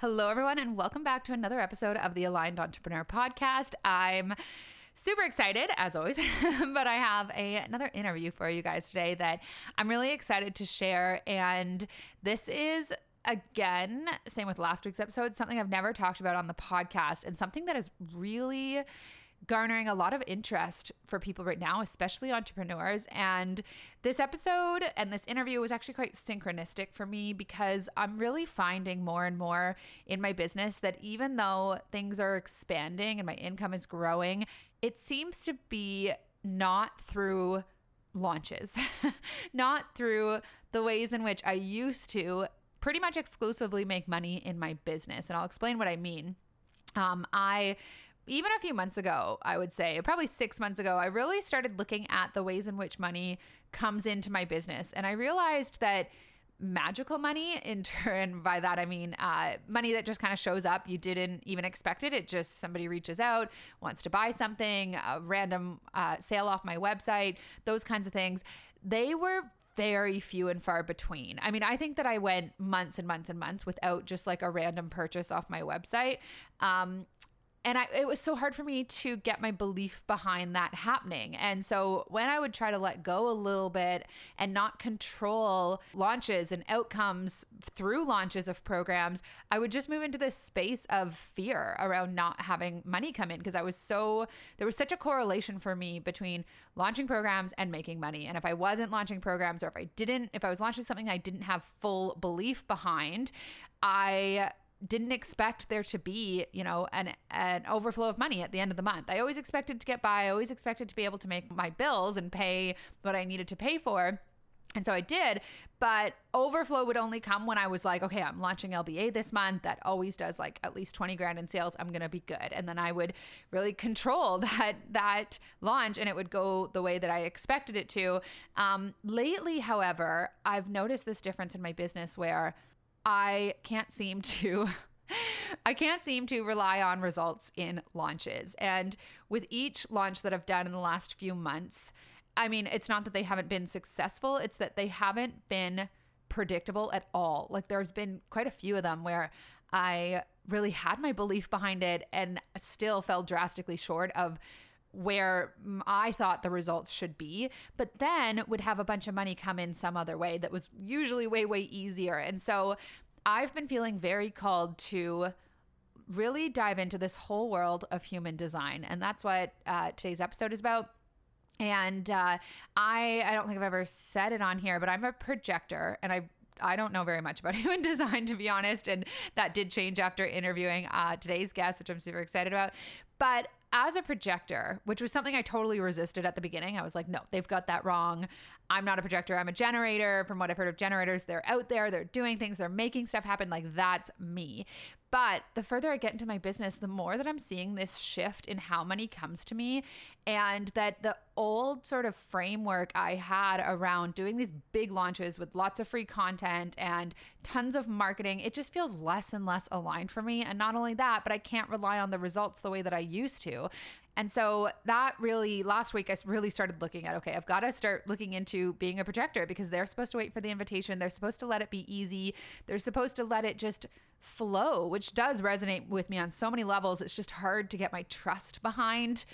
Hello, everyone, and welcome back to another episode of the Aligned Entrepreneur Podcast. I'm super excited, as always, but I have a, another interview for you guys today that I'm really excited to share. And this is again, same with last week's episode, something I've never talked about on the podcast and something that is really garnering a lot of interest for people right now, especially entrepreneurs. And this episode and this interview was actually quite synchronistic for me because I'm really finding more and more in my business that even though things are expanding and my income is growing, it seems to be not through launches, not through the ways in which I used to pretty much exclusively make money in my business. And I'll explain what I mean. Um, I even a few months ago, I would say, probably six months ago, I really started looking at the ways in which money comes into my business. And I realized that magical money in turn by that i mean uh, money that just kind of shows up you didn't even expect it it just somebody reaches out wants to buy something a random uh, sale off my website those kinds of things they were very few and far between. I mean, I think that I went months and months and months without just like a random purchase off my website. Um, and I, it was so hard for me to get my belief behind that happening. And so when I would try to let go a little bit and not control launches and outcomes through launches of programs, I would just move into this space of fear around not having money come in because I was so, there was such a correlation for me between launching programs and making money. And if I wasn't launching programs or if I didn't, if I was launching something I didn't have full belief behind, I didn't expect there to be, you know, an an overflow of money at the end of the month. I always expected to get by. I always expected to be able to make my bills and pay what I needed to pay for. And so I did, but overflow would only come when I was like, okay, I'm launching LBA this month. That always does like at least 20 grand in sales. I'm going to be good. And then I would really control that that launch and it would go the way that I expected it to. Um, lately, however, I've noticed this difference in my business where I can't seem to I can't seem to rely on results in launches. And with each launch that I've done in the last few months, I mean, it's not that they haven't been successful, it's that they haven't been predictable at all. Like there's been quite a few of them where I really had my belief behind it and still fell drastically short of where I thought the results should be, but then would have a bunch of money come in some other way that was usually way, way easier. And so I've been feeling very called to really dive into this whole world of human design. And that's what uh, today's episode is about. And uh, I, I don't think I've ever said it on here, but I'm a projector and I I don't know very much about human design, to be honest. And that did change after interviewing uh, today's guest, which I'm super excited about. But as a projector, which was something I totally resisted at the beginning, I was like, no, they've got that wrong. I'm not a projector. I'm a generator. From what I've heard of generators, they're out there, they're doing things, they're making stuff happen. Like, that's me. But the further I get into my business, the more that I'm seeing this shift in how money comes to me, and that the old sort of framework I had around doing these big launches with lots of free content and tons of marketing, it just feels less and less aligned for me. And not only that, but I can't rely on the results the way that I used to. And so that really, last week, I really started looking at okay, I've got to start looking into being a projector because they're supposed to wait for the invitation. They're supposed to let it be easy. They're supposed to let it just flow, which does resonate with me on so many levels. It's just hard to get my trust behind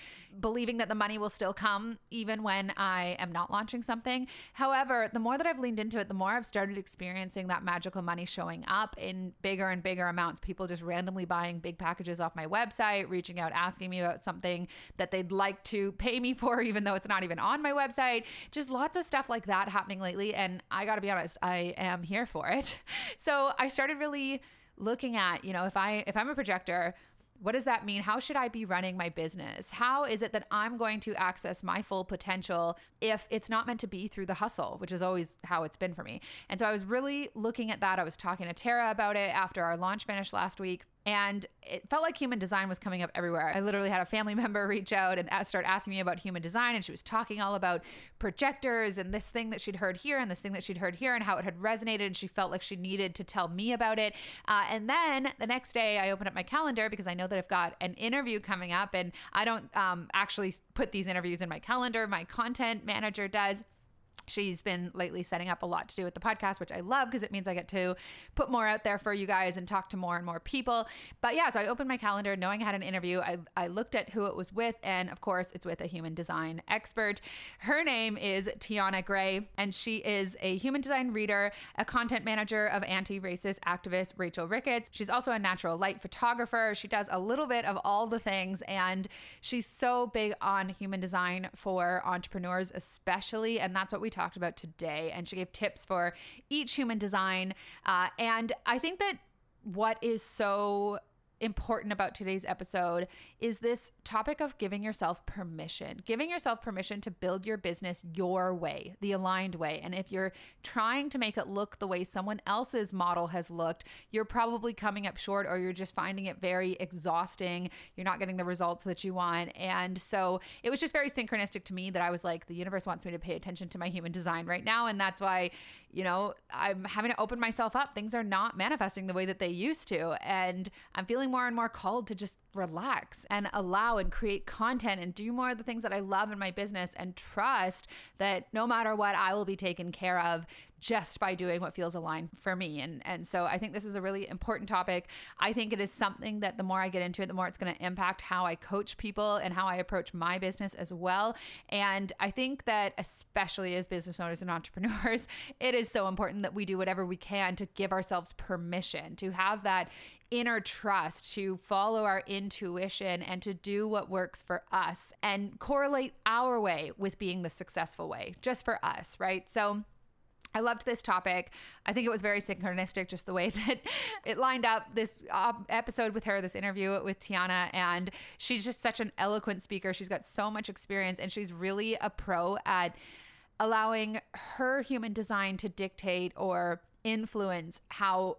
believing that the money will still come even when I am not launching something. However, the more that I've leaned into it, the more I've started experiencing that magical money showing up in bigger and bigger amounts. People just randomly buying big packages off my website, reaching out, asking me about something that they'd like to pay me for, even though it's not even on my website. Just lots of stuff like that happening lately. And I got to be honest, I am here for it. So I started really looking at, you know, if I if I'm a projector, what does that mean? How should I be running my business? How is it that I'm going to access my full potential if it's not meant to be through the hustle, which is always how it's been for me? And so I was really looking at that. I was talking to Tara about it after our launch finished last week. And it felt like human design was coming up everywhere. I literally had a family member reach out and start asking me about human design. And she was talking all about projectors and this thing that she'd heard here and this thing that she'd heard here and how it had resonated. And she felt like she needed to tell me about it. Uh, and then the next day, I opened up my calendar because I know that I've got an interview coming up. And I don't um, actually put these interviews in my calendar, my content manager does. She's been lately setting up a lot to do with the podcast, which I love because it means I get to put more out there for you guys and talk to more and more people. But yeah, so I opened my calendar knowing I had an interview. I, I looked at who it was with, and of course, it's with a human design expert. Her name is Tianna Grey, and she is a human design reader, a content manager of anti racist activist Rachel Ricketts. She's also a natural light photographer. She does a little bit of all the things, and she's so big on human design for entrepreneurs, especially. And that's what we talked about today. And she gave tips for each human design. Uh, and I think that what is so important about today's episode is this topic of giving yourself permission, giving yourself permission to build your business your way, the aligned way. And if you're trying to make it look the way someone else's model has looked, you're probably coming up short or you're just finding it very exhausting. You're not getting the results that you want. And so it was just very synchronistic to me that I was like, the universe wants me to pay attention to my human design right now. And that's why you know, I'm having to open myself up. Things are not manifesting the way that they used to. And I'm feeling more and more called to just relax and allow and create content and do more of the things that I love in my business and trust that no matter what, I will be taken care of just by doing what feels aligned for me. And and so I think this is a really important topic. I think it is something that the more I get into it, the more it's going to impact how I coach people and how I approach my business as well. And I think that especially as business owners and entrepreneurs, it is so important that we do whatever we can to give ourselves permission to have that inner trust to follow our intuition and to do what works for us and correlate our way with being the successful way just for us, right? So I loved this topic. I think it was very synchronistic, just the way that it lined up this episode with her, this interview with Tianna. And she's just such an eloquent speaker. She's got so much experience and she's really a pro at allowing her human design to dictate or influence how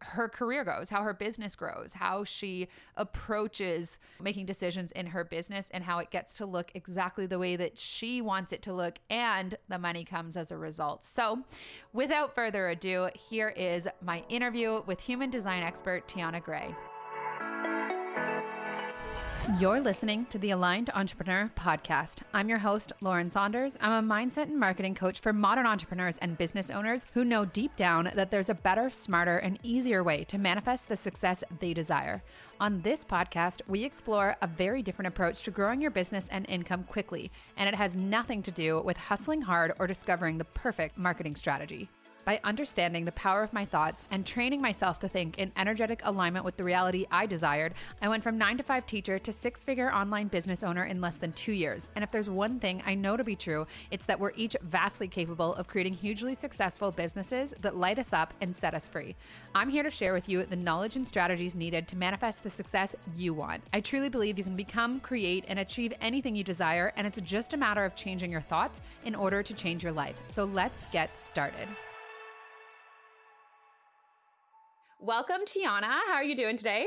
her career goes, how her business grows, how she approaches making decisions in her business, and how it gets to look exactly the way that she wants it to look, and the money comes as a result. So, without further ado, here is my interview with human design expert Tianna Grey. You're listening to the Aligned Entrepreneur Podcast. I'm your host, Lauren Saunders. I'm a mindset and marketing coach for modern entrepreneurs and business owners who know deep down that there's a better, smarter, and easier way to manifest the success they desire. On this podcast, we explore a very different approach to growing your business and income quickly, and it has nothing to do with hustling hard or discovering the perfect marketing strategy. By understanding the power of my thoughts and training myself to think in energetic alignment with the reality I desired, I went from nine to five teacher to six figure online business owner in less than two years. And if there's one thing I know to be true, it's that we're each vastly capable of creating hugely successful businesses that light us up and set us free. I'm here to share with you the knowledge and strategies needed to manifest the success you want. I truly believe you can become, create, and achieve anything you desire, and it's just a matter of changing your thoughts in order to change your life. So let's get started. Welcome, Tianna. How are you doing today?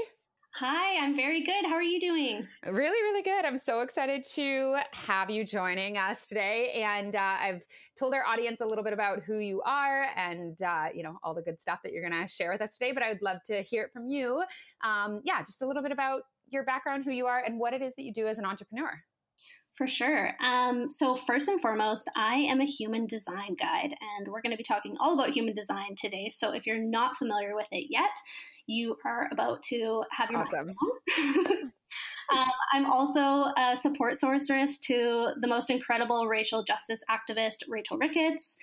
Hi, I'm very good. How are you doing? Really, really good. I'm so excited to have you joining us today. And uh, I've told our audience a little bit about who you are and, uh, you know, all the good stuff that you're going to share with us today. But I would love to hear it from you. Um, yeah, just a little bit about your background, who you are, and what it is that you do as an entrepreneur. For sure. Um, so, first and foremost, I am a human design guide, and we're going to be talking all about human design today. So, if you're not familiar with it yet, you are about to have your awesome. um, I'm also a support sorceress to the most incredible racial justice activist, Rachel Ricketts,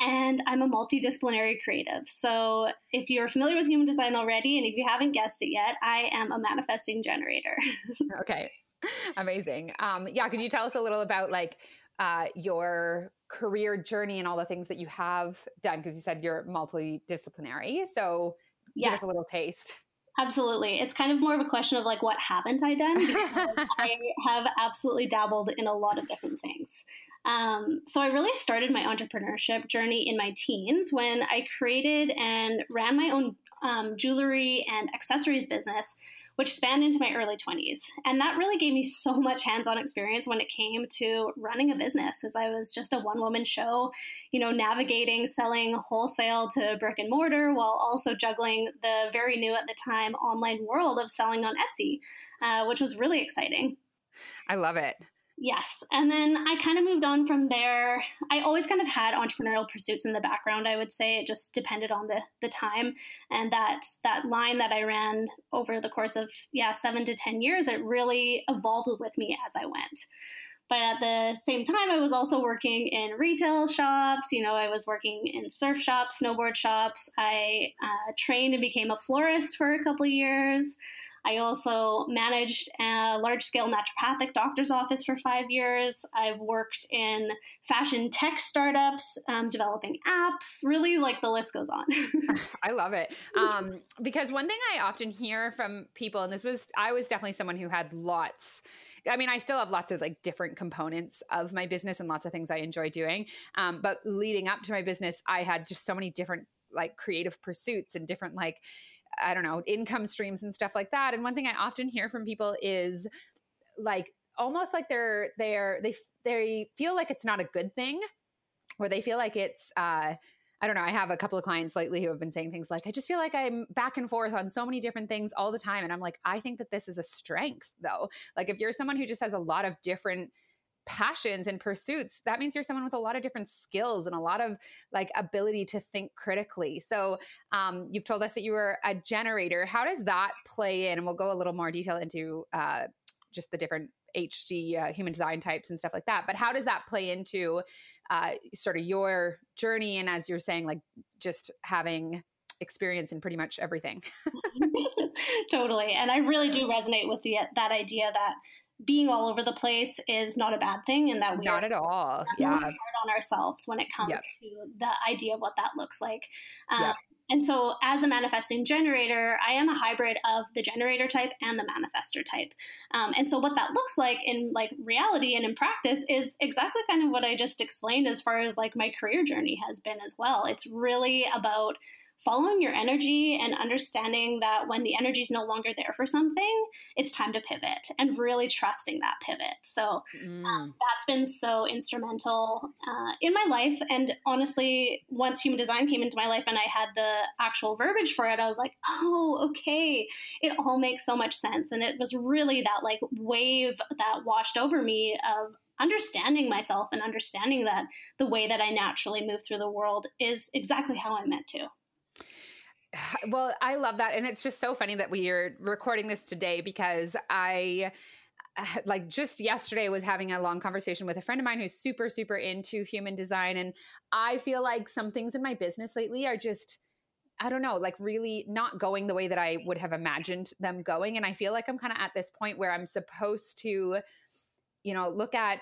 and I'm a multidisciplinary creative. So, if you're familiar with human design already, and if you haven't guessed it yet, I am a manifesting generator. okay, Amazing. Um, yeah, could you tell us a little about like uh, your career journey and all the things that you have done? Because you said you're multidisciplinary. So yes. give us a little taste. Absolutely. It's kind of more of a question of like, what haven't I done? I have absolutely dabbled in a lot of different things. Um, so I really started my entrepreneurship journey in my teens when I created and ran my own um, jewelry and accessories business which spanned into my early 20s. And that really gave me so much hands on experience when it came to running a business, as I was just a one woman show, you know, navigating selling wholesale to brick and mortar while also juggling the very new at the time online world of selling on Etsy, uh, which was really exciting. I love it. Yes. And then I kind of moved on from there. I always kind of had entrepreneurial pursuits in the background, I would say. It just depended on the the time. And that that line that I ran over the course of yeah, 7 to 10 years, it really evolved with me as I went. But at the same time, I was also working in retail shops. You know, I was working in surf shops, snowboard shops. I uh, trained and became a florist for a couple years. I also managed a large scale naturopathic doctor's office for five years. I've worked in fashion tech startups, um, developing apps. Really, like the list goes on. I love it. Um, because one thing I often hear from people, and this was, I was definitely someone who had lots. I mean, I still have lots of like different components of my business and lots of things I enjoy doing. Um, but leading up to my business, I had just so many different like creative pursuits and different like I don't know, income streams and stuff like that. And one thing I often hear from people is like almost like they're they're they they feel like it's not a good thing or they feel like it's uh I don't know. I have a couple of clients lately who have been saying things like, I just feel like I'm back and forth on so many different things all the time. And I'm like, I think that this is a strength, though. Like, if you're someone who just has a lot of different passions and pursuits that means you're someone with a lot of different skills and a lot of like ability to think critically. So um, you've told us that you were a generator. How does that play in? And we'll go a little more detail into uh, just the different HD uh, human design types and stuff like that. But how does that play into uh, sort of your journey and as you're saying like just having experience in pretty much everything? Totally. And i really do resonate with the that idea that being all over the place is not a bad thing and that we not at all. yeah. hard on ourselves when it comes yep. to the idea of what that looks like. Um, yep. and so as a manifesting generator i am a hybrid of the generator type and the manifestor type. Um, and so what that looks like in like reality and in practice is exactly kind of what i just explained as far as like my career journey has been as well. It's really about following your energy and understanding that when the energy is no longer there for something, it's time to pivot and really trusting that pivot. So um, mm. um, that's been so instrumental uh, in my life. And honestly, once human design came into my life and I had the actual verbiage for it, I was like, oh, okay, it all makes so much sense. And it was really that like wave that washed over me of understanding myself and understanding that the way that I naturally move through the world is exactly how I'm meant to. Well, I love that. And it's just so funny that we are recording this today because I like just yesterday was having a long conversation with a friend of mine who's super super into human design and i feel like some things in my business lately are just i don't know like really not going the way that i would have imagined them going and i feel like i'm kind of at this point where i'm supposed to you know look at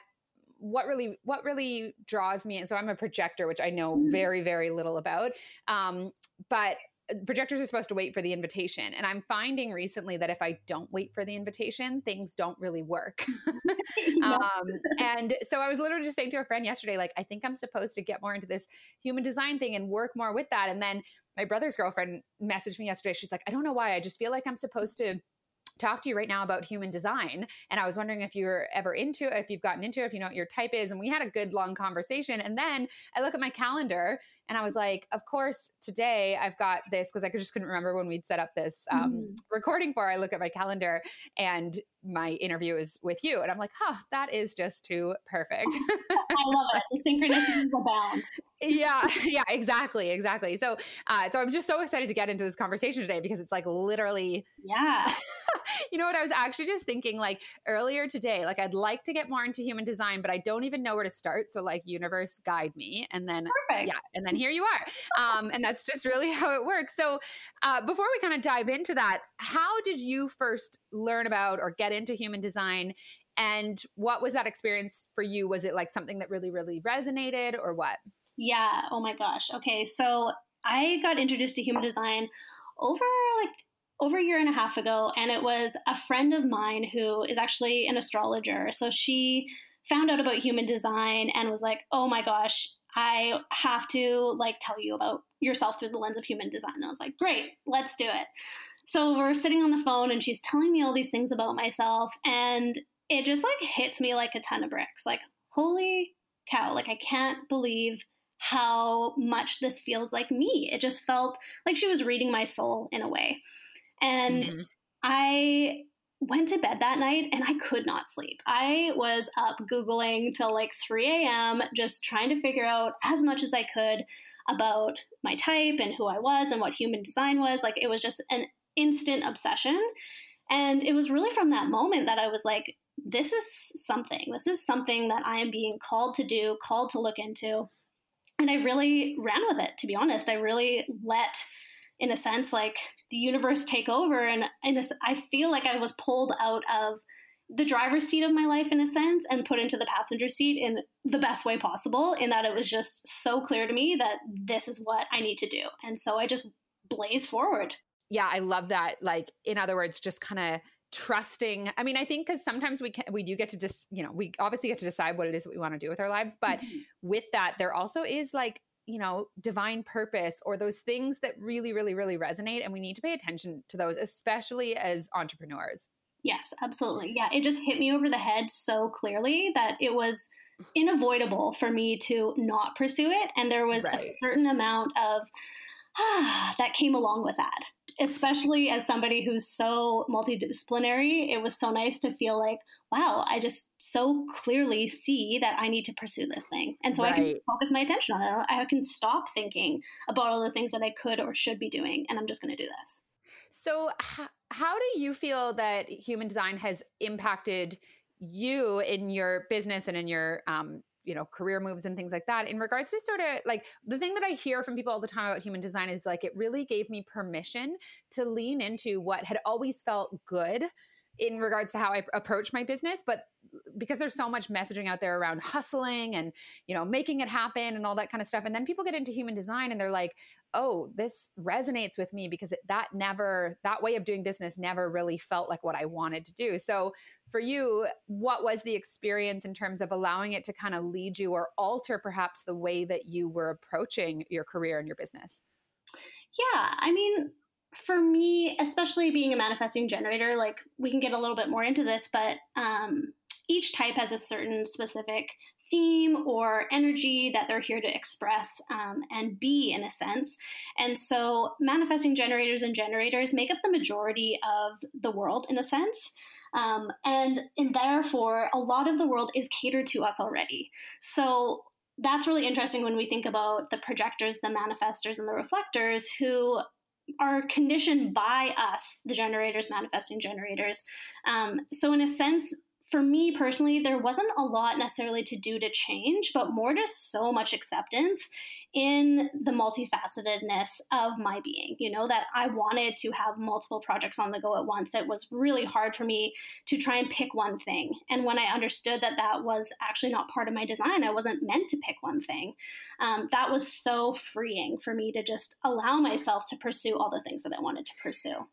what really what really draws me and so i'm a projector which i know mm-hmm. very very little about um, but projectors are supposed to wait for the invitation and i'm finding recently that if i don't wait for the invitation things don't really work um, and so i was literally just saying to a friend yesterday like i think i'm supposed to get more into this human design thing and work more with that and then my brother's girlfriend messaged me yesterday she's like i don't know why i just feel like i'm supposed to talk to you right now about human design. And I was wondering if you were ever into it, if you've gotten into it, if you know what your type is. And we had a good long conversation. And then I look at my calendar and I was like, of course, today I've got this because I just couldn't remember when we'd set up this um, mm-hmm. recording for. I look at my calendar and my interview is with you. And I'm like, huh, that is just too perfect. I love it. The synchronicities abound. yeah, yeah, exactly, exactly. So, uh, so I'm just so excited to get into this conversation today because it's like literally, yeah. you know what? I was actually just thinking like earlier today, like I'd like to get more into human design, but I don't even know where to start. So, like, universe guide me, and then perfect. yeah, and then here you are. Um, and that's just really how it works. So, uh, before we kind of dive into that, how did you first learn about or get into human design? And what was that experience for you? Was it like something that really, really resonated or what? Yeah. Oh my gosh. Okay. So I got introduced to human design over like over a year and a half ago, and it was a friend of mine who is actually an astrologer. So she found out about human design and was like, "Oh my gosh, I have to like tell you about yourself through the lens of human design." And I was like, "Great, let's do it." So we're sitting on the phone and she's telling me all these things about myself and it just like hits me like a ton of bricks. Like, holy cow, like I can't believe how much this feels like me. It just felt like she was reading my soul in a way. And mm-hmm. I went to bed that night and I could not sleep. I was up Googling till like 3 a.m., just trying to figure out as much as I could about my type and who I was and what human design was. Like it was just an instant obsession. And it was really from that moment that I was like, this is something. This is something that I am being called to do, called to look into. And I really ran with it, to be honest. I really let in a sense like the universe take over and in a, I feel like I was pulled out of the driver's seat of my life in a sense and put into the passenger seat in the best way possible in that it was just so clear to me that this is what I need to do. And so I just blaze forward. Yeah, I love that. Like in other words, just kind of trusting i mean i think because sometimes we can we do get to just you know we obviously get to decide what it is that we want to do with our lives but mm-hmm. with that there also is like you know, divine purpose or those things that really, really, really resonate. And we need to pay attention to those, especially as entrepreneurs. Yes, absolutely. Yeah, it just hit me over the head so clearly that it was unavoidable for me to not pursue it. And there was right. a certain amount of ah, that came along with that especially as somebody who's so multidisciplinary, it was so nice to feel like, wow, I just so clearly see that I need to pursue this thing. And so right. I can focus my attention on it. I can stop thinking about all the things that I could or should be doing, and I'm just going to do this. So, h- how do you feel that human design has impacted you in your business and in your um, you know career moves and things like that. In regards to sort of like the thing that i hear from people all the time about human design is like it really gave me permission to lean into what had always felt good in regards to how I approach my business, but because there's so much messaging out there around hustling and you know making it happen and all that kind of stuff, and then people get into human design and they're like, "Oh, this resonates with me because that never that way of doing business never really felt like what I wanted to do." So, for you, what was the experience in terms of allowing it to kind of lead you or alter perhaps the way that you were approaching your career and your business? Yeah, I mean, for me, especially being a manifesting generator, like we can get a little bit more into this, but um, each type has a certain specific theme or energy that they're here to express um, and be in a sense. And so, manifesting generators and generators make up the majority of the world in a sense. Um, and, and therefore, a lot of the world is catered to us already. So, that's really interesting when we think about the projectors, the manifestors, and the reflectors who are conditioned by us, the generators, manifesting generators. Um, so, in a sense, for me personally, there wasn't a lot necessarily to do to change, but more just so much acceptance in the multifacetedness of my being. You know, that I wanted to have multiple projects on the go at once. It was really hard for me to try and pick one thing. And when I understood that that was actually not part of my design, I wasn't meant to pick one thing, um, that was so freeing for me to just allow myself to pursue all the things that I wanted to pursue.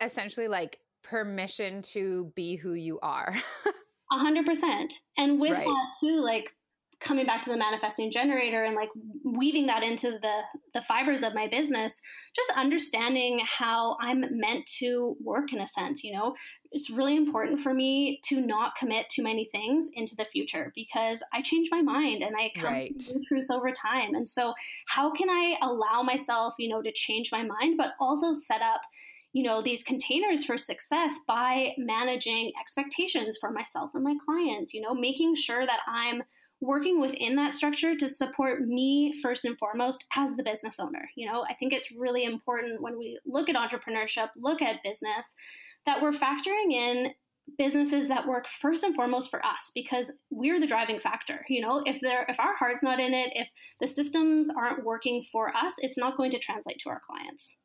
Essentially, like permission to be who you are. A hundred percent. And with right. that too, like coming back to the manifesting generator and like weaving that into the the fibers of my business just understanding how i'm meant to work in a sense you know it's really important for me to not commit too many things into the future because i change my mind and i come right. to new truths over time and so how can i allow myself you know to change my mind but also set up you know these containers for success by managing expectations for myself and my clients you know making sure that i'm working within that structure to support me first and foremost as the business owner. You know i think it's really important when we look at entrepreneurship look at business that we're factoring in businesses that work first and foremost for us because we're the driving factor. You know if there if our heart's not in it if the systems aren't working for us it's not going to translate to our clients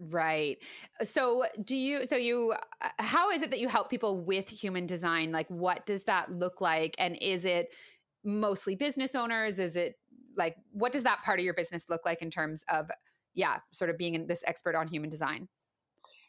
Right. So, do you, so you, uh, how is it that you help people with human design? Like, what does that look like? And is it mostly business owners? Is it like, what does that part of your business look like in terms of, yeah, sort of being this expert on human design?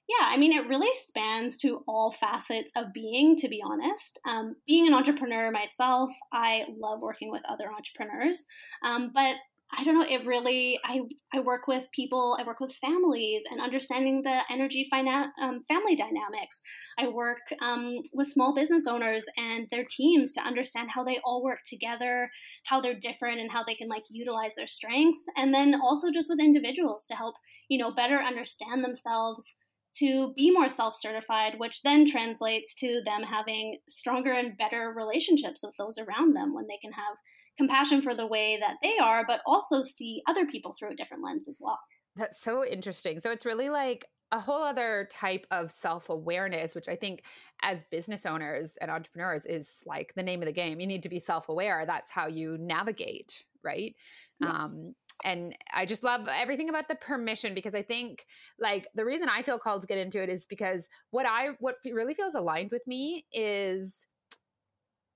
Yeah, I mean, it really spans to all facets of being, to be honest. Um, being an entrepreneur myself, I love working with other entrepreneurs. Um, but I don't know, it really, I, I work with people, I work with families and understanding the energy fina- um, family dynamics. I work um, with small business owners and their teams to understand how they all work together, how they're different and how they can like utilize their strengths. And then also just with individuals to help, you know, better understand themselves to be more self certified, which then translates to them having stronger and better relationships with those around them when they can have compassion for the way that they are, but also see other people through a different lens as well. That's so interesting. So it's really like a whole other type of self awareness, which I think as business owners and entrepreneurs is like the name of the game. You need to be self aware. That's how you navigate, right? Yes. Um, and I just love everything about the permission because I think like the reason I feel called to get into it is because what I what really feels aligned with me is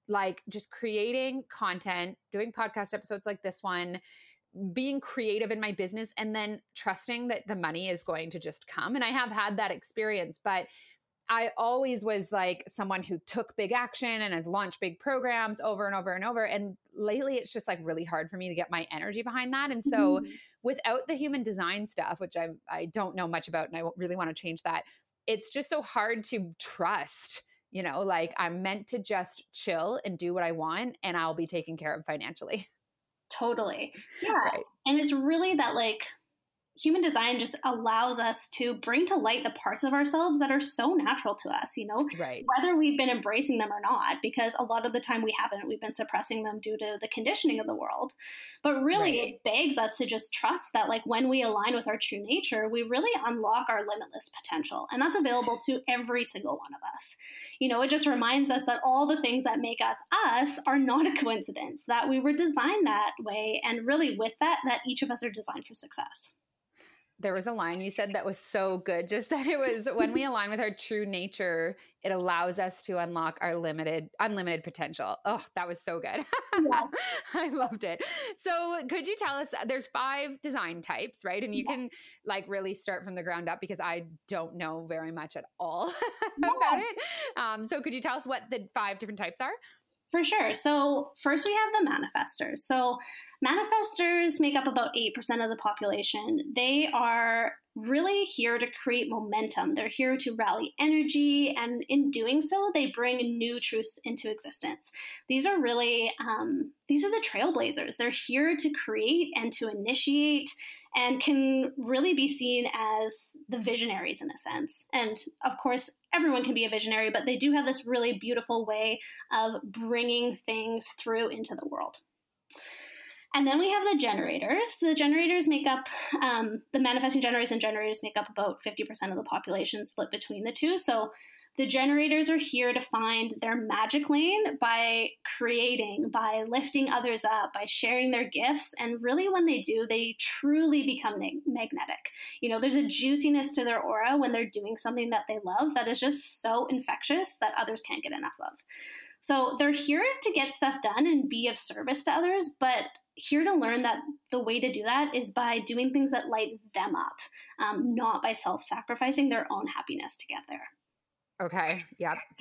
like just creating content, doing podcast episodes like this one, being creative in my business and then trusting that the money is going to just come. And I have had that experience, but I always was like someone who took big action and has launched big programs over and over and over. And lately, it's just like really hard for me to get my energy behind that. And so, mm-hmm. without the human design stuff, which I, I don't know much about and I really want to change that, it's just so hard to trust. You know, like I'm meant to just chill and do what I want, and I'll be taken care of financially. Totally. Yeah. Right. And it's really that like human design just allows us to bring to light the parts of ourselves that are so natural to us, you know, right. whether we've been embracing them or not, because a lot of the time we haven't. We've been suppressing them due to the conditioning of the world. But really, right. it begs us to just trust that, like, when we align with our true nature, we really unlock our limitless potential. And that's available to every single one of us. You know, it just reminds us that all the things that make us us are not a coincidence, that we were designed that way. And really, with that, that each of us are designed for success there was a line you said that was so good just that it was when we align with our true nature it allows us to unlock our limited unlimited potential. Oh that was so good. Yes. i loved it. So could you tell us there's five design types right? And you yes. can like really start from the ground up because i don't know very much at all about it. Um, so could you tell us what the five different types are for sure. So, first we have the manifestors. So, manifestors make up about 8% of the population. They are really here to create momentum. They're here to rally energy, and in doing so, they bring new truths into existence. These are really um, these are the trailblazers. They're here to create and to initiate and can really be seen as the visionaries in a sense. And of course, everyone can be a visionary, but they do have this really beautiful way of bringing things through into the world. And then we have the generators. The generators make up, um, the manifesting generators and generators make up about 50% of the population split between the two. So the generators are here to find their magic lane by creating, by lifting others up, by sharing their gifts. And really, when they do, they truly become magnetic. You know, there's a juiciness to their aura when they're doing something that they love that is just so infectious that others can't get enough of. So they're here to get stuff done and be of service to others, but here to learn that the way to do that is by doing things that light them up, um, not by self sacrificing their own happiness to get there. Okay. Yep.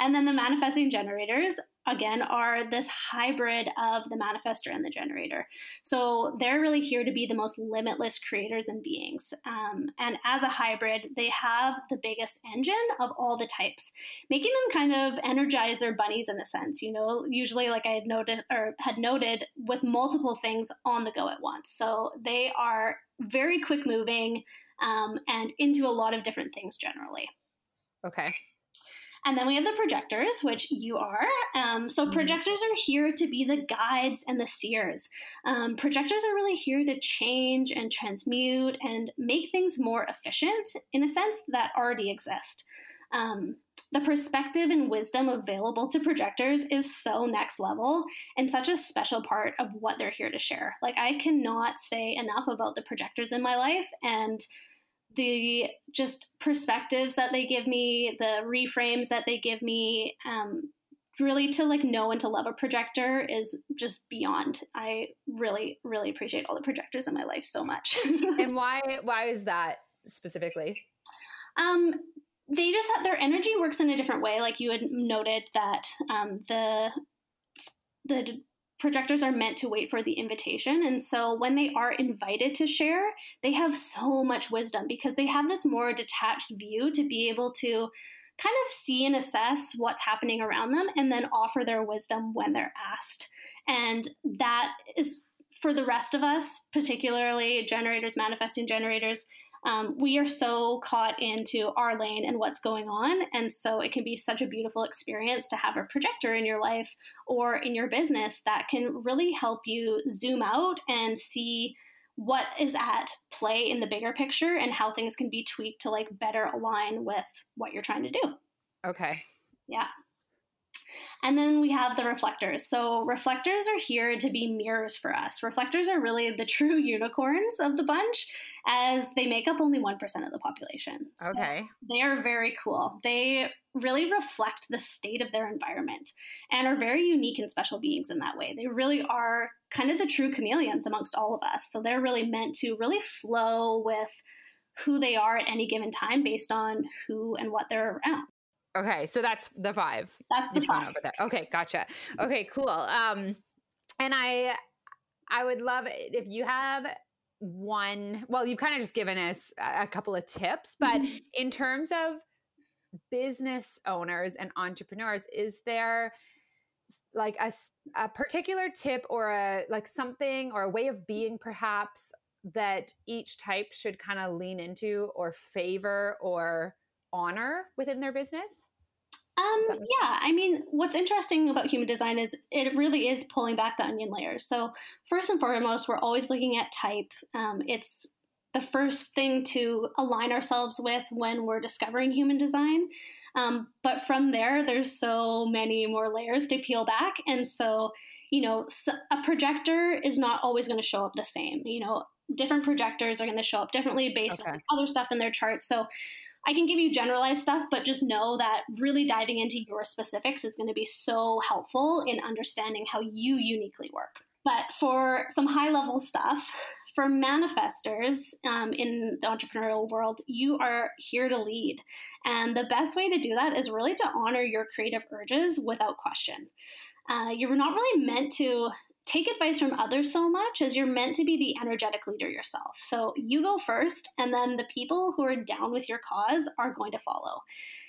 and then the manifesting generators, again, are this hybrid of the manifestor and the generator. So they're really here to be the most limitless creators and beings. Um, and as a hybrid, they have the biggest engine of all the types, making them kind of energizer bunnies in a sense. You know, usually, like I had noted or had noted, with multiple things on the go at once. So they are very quick moving um, and into a lot of different things generally. Okay. And then we have the projectors, which you are. Um, so, mm-hmm. projectors are here to be the guides and the seers. Um, projectors are really here to change and transmute and make things more efficient in a sense that already exist. Um, the perspective and wisdom available to projectors is so next level and such a special part of what they're here to share. Like, I cannot say enough about the projectors in my life and the just perspectives that they give me, the reframes that they give me, um, really to like know and to love a projector is just beyond. I really, really appreciate all the projectors in my life so much. and why? Why is that specifically? Um, they just have, their energy works in a different way. Like you had noted that um, the the projectors are meant to wait for the invitation. And so when they are invited to share, they have so much wisdom because they have this more detached view to be able to kind of see and assess what's happening around them and then offer their wisdom when they're asked. And that is for the rest of us, particularly generators, manifesting generators, um, we are so caught into our lane and what's going on. And so it can be such a beautiful experience to have a projector in your life or in your business that can really help you zoom out and see what is at play in the bigger picture and how things can be tweaked to like better align with what you're trying to do. Okay. Yeah. And then we have the reflectors. So, reflectors are here to be mirrors for us. Reflectors are really the true unicorns of the bunch, as they make up only 1% of the population. So okay. They are very cool. They really reflect the state of their environment and are very unique and special beings in that way. They really are kind of the true chameleons amongst all of us. So, they're really meant to really flow with who they are at any given time based on who and what they're around. Okay, so that's the five. That's the five. Over there. Okay, gotcha. Okay, cool. Um, and I, I would love it if you have one. Well, you've kind of just given us a couple of tips, but mm-hmm. in terms of business owners and entrepreneurs, is there like a, a particular tip or a like something or a way of being perhaps that each type should kind of lean into or favor or honor within their business? Um, yeah, I mean, what's interesting about human design is it really is pulling back the onion layers. So, first and foremost, we're always looking at type. Um, it's the first thing to align ourselves with when we're discovering human design. Um, but from there, there's so many more layers to peel back. And so, you know, a projector is not always going to show up the same. You know, different projectors are going to show up differently based okay. on other stuff in their chart. So, I can give you generalized stuff, but just know that really diving into your specifics is going to be so helpful in understanding how you uniquely work. But for some high level stuff, for manifestors um, in the entrepreneurial world, you are here to lead. And the best way to do that is really to honor your creative urges without question. Uh, you're not really meant to take advice from others so much as you're meant to be the energetic leader yourself. So you go first, and then the people who are down with your cause are going to follow.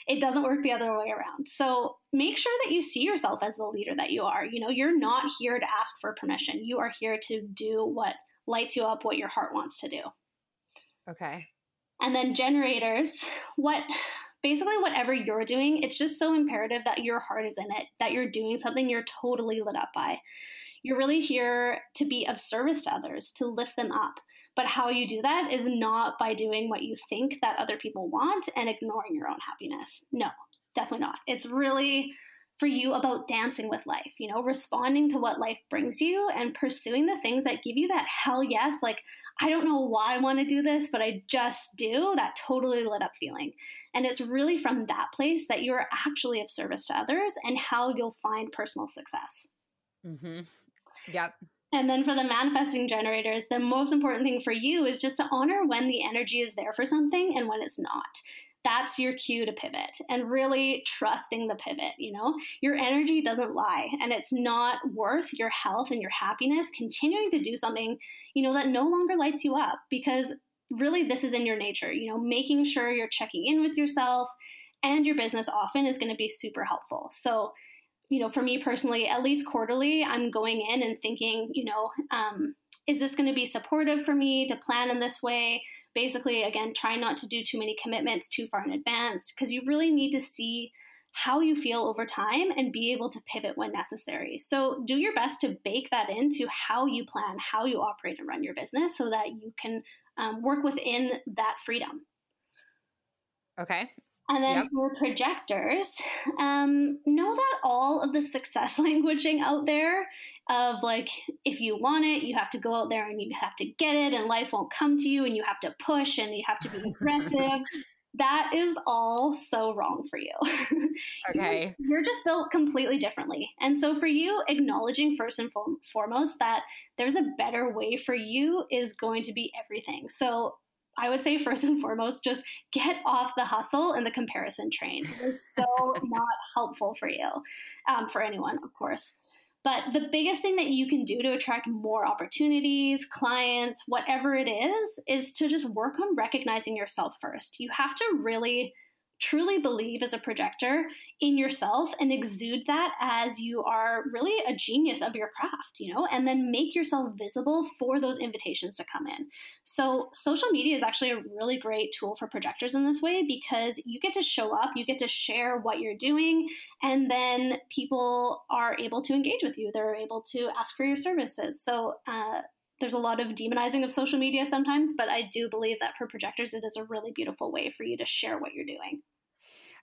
It doesn't work the other way around. So make sure that you see yourself as the leader that you are. You know, you're not here to ask for permission, you are here to do what lights you up, what your heart wants to do. Okay. And then generators, what basically whatever you're doing, it's just so imperative that your heart is in it, that you're doing something you're totally lit up by. You're really here to be of service to others, to lift them up. But how you do that is not by doing what you think that other people want and ignoring your own happiness. No, definitely not. It's really for you about dancing with life, you know, responding to what life brings you and pursuing the things that give you that hell yes, like, I don't know why I want to do this, but I just do, that totally lit up feeling. And it's really from that place that you're actually of service to others and how you'll find personal success. Mm-hmm. Yep. And then for the manifesting generators, the most important thing for you is just to honor when the energy is there for something and when it's not. That's your cue to pivot and really trusting the pivot. You know, your energy doesn't lie and it's not worth your health and your happiness continuing to do something, you know, that no longer lights you up because really this is in your nature. You know, making sure you're checking in with yourself and your business often is going to be super helpful. So, you know, for me personally, at least quarterly, I'm going in and thinking, you know, um, is this going to be supportive for me to plan in this way? Basically, again, try not to do too many commitments too far in advance because you really need to see how you feel over time and be able to pivot when necessary. So, do your best to bake that into how you plan, how you operate and run your business so that you can um, work within that freedom. Okay. And then yep. for projectors, um, know that all of the success languaging out there of like, if you want it, you have to go out there and you have to get it, and life won't come to you, and you have to push and you have to be aggressive. that is all so wrong for you. Okay. you're, you're, just built completely differently. And so for you, acknowledging first and foremost that there's a better way for you is going to be everything. So I would say first and foremost, just get off the hustle and the comparison train. It's so not helpful for you, um, for anyone, of course. But the biggest thing that you can do to attract more opportunities, clients, whatever it is, is to just work on recognizing yourself first. You have to really truly believe as a projector in yourself and exude that as you are really a genius of your craft, you know, and then make yourself visible for those invitations to come in. So, social media is actually a really great tool for projectors in this way because you get to show up, you get to share what you're doing, and then people are able to engage with you. They're able to ask for your services. So, uh, there's a lot of demonizing of social media sometimes, but I do believe that for projectors, it is a really beautiful way for you to share what you're doing.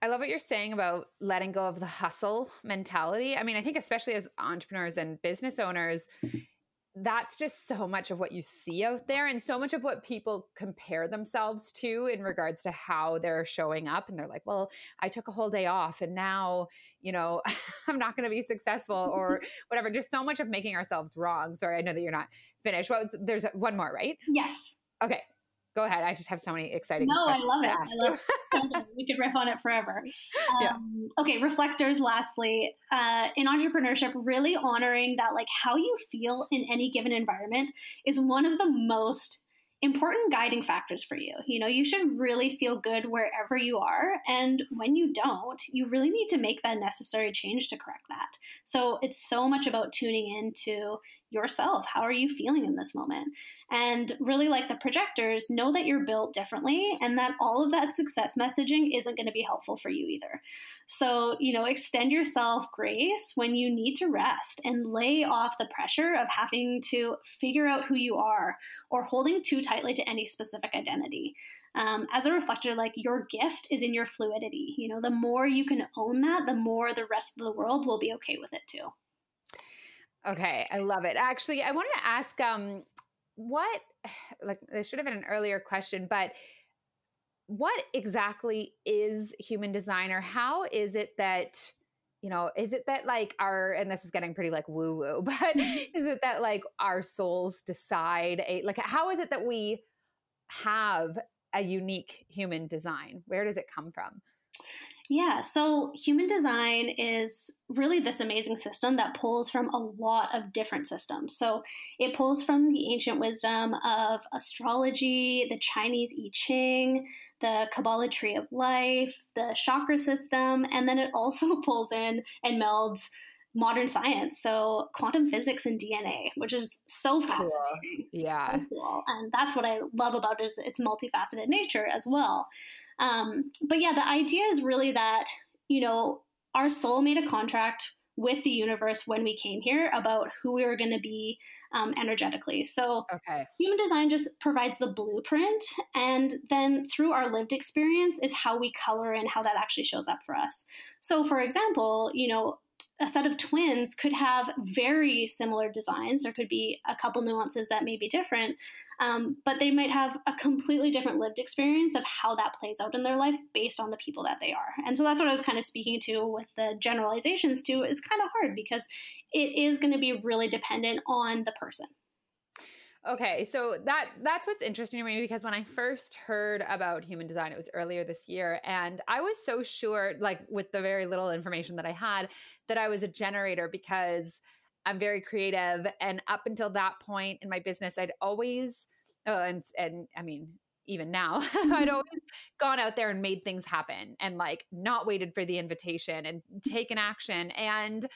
I love what you're saying about letting go of the hustle mentality. I mean, I think especially as entrepreneurs and business owners, that's just so much of what you see out there and so much of what people compare themselves to in regards to how they're showing up. And they're like well i took a whole day off and now you know i'm not going to be successful or whatever. Just so much of making ourselves wrong. Sorry i know that you're not finished. Well there's one more right? Yes. Okay go ahead. I just have so many exciting no, questions I love to it. ask I love it. we could riff on it forever. Um, yeah. Okay, reflectors. Lastly, uh, in entrepreneurship, really honoring that, like how you feel in any given environment, is one of the most important guiding factors for you. You know, you should really feel good wherever you are. And when you don't, you really need to make that necessary change to correct that. So it's so much about tuning into yourself. How are you feeling in this moment? And really, like the projectors, know that you're built differently and that all of that success messaging isn't going to be helpful for you either. So, you know, extend yourself grace when you need to rest and lay off the pressure of having to figure out who you are or holding too tightly to any specific identity. Um, as a reflector, like your gift is in your fluidity. You know, the more you can own that, the more the rest of the world will be okay with it too. Okay, I love it. Actually, I wanted to ask um what like this should have been an earlier question, but what exactly is human design or how is it that you know, is it that like our and this is getting pretty like woo woo, but mm-hmm. is it that like our souls decide a like how is it that we have a unique human design? Where does it come from? Yeah, so human design is really this amazing system that pulls from a lot of different systems. So it pulls from the ancient wisdom of astrology, the Chinese I Ching, the Kabbalah tree of life, the chakra system, and then it also pulls in and melds modern science, so quantum physics and DNA, which is so fascinating. Cool. Yeah, so cool. and that's what I love about it is its multifaceted nature as well. Um, but yeah, the idea is really that, you know, our soul made a contract with the universe when we came here about who we were going to be um, energetically. So, okay. human design just provides the blueprint, and then through our lived experience is how we color and how that actually shows up for us. So, for example, you know, a set of twins could have very similar designs. There could be a couple nuances that may be different, um, but they might have a completely different lived experience of how that plays out in their life based on the people that they are. And so that's what I was kind of speaking to with the generalizations too. Is kind of hard because it is going to be really dependent on the person. Okay, so that that's what's interesting to me because when I first heard about human design, it was earlier this year, and I was so sure, like with the very little information that I had, that I was a generator because I'm very creative, and up until that point in my business, I'd always, oh, and and I mean, even now, I'd mm-hmm. always gone out there and made things happen, and like not waited for the invitation and taken action, and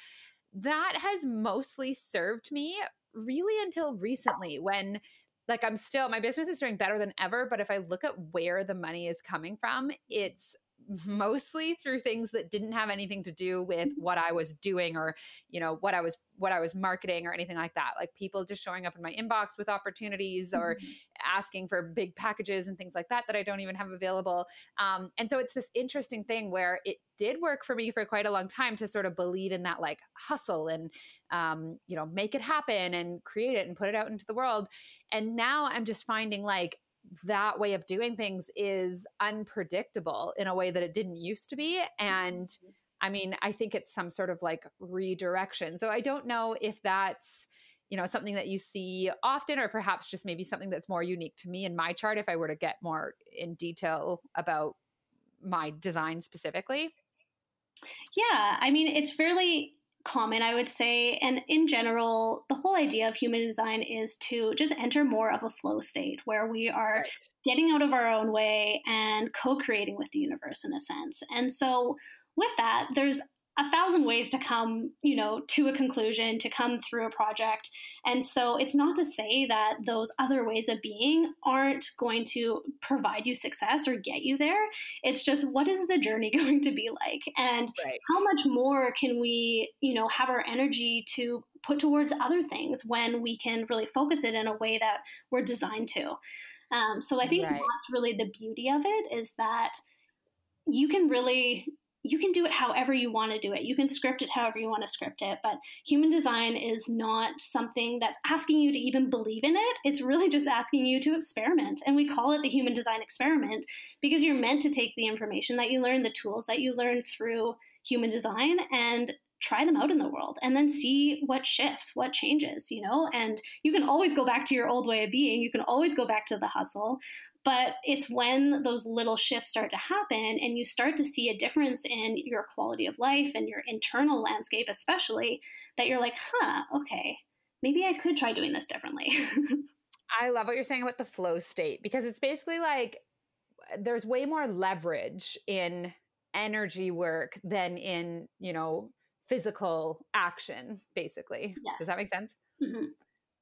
that has mostly served me really until recently when like I'm still my business is doing better than ever, but if I look at where the money is coming from, it's mostly through things that didn't have anything to do with mm-hmm. what I was doing or you know what I was what I was marketing or anything like that like people just showing up in my inbox with opportunities or mm-hmm. asking for big packages and things like that that I don't even have available um, and so it's this interesting thing where it did work for me for quite a long time to sort of believe in that like hustle and um, you know make it happen and create it and put it out into the world and now I'm just finding like that way of doing things is unpredictable in a way that it didn't used to be. And mm-hmm. I mean, I think it's some sort of like redirection. So I don't know if that's, you know, something that you see often, or perhaps just maybe something that's more unique to me in my chart if I were to get more in detail about my design specifically. Yeah. I mean, it's fairly common, I would say. And in general, the whole idea of human design is to just enter more of a flow state where we are right. getting out of our own way and co creating with the universe in a sense. And so, with that, there's a thousand ways to come, you know, to a conclusion, to come through a project. And so it's not to say that those other ways of being aren't going to provide you success or get you there. It's just what is the journey going to be like? And right. how much more can we, you know, have our energy to put towards other things when we can really focus it in a way that we're designed to? Um, so I think right. that's really the beauty of it is that you can really you can do it however you want to do it. You can script it however you want to script it, but human design is not something that's asking you to even believe in it. It's really just asking you to experiment. And we call it the human design experiment because you're meant to take the information that you learn, the tools that you learn through human design and try them out in the world and then see what shifts, what changes, you know? And you can always go back to your old way of being. You can always go back to the hustle, but it's when those little shifts start to happen and you start to see a difference in your quality of life and your internal landscape, especially, that you're like, huh, okay, maybe I could try doing this differently. I love what you're saying about the flow state because it's basically like there's way more leverage in energy work than in, you know, physical action, basically. Yes. Does that make sense? Mm-hmm.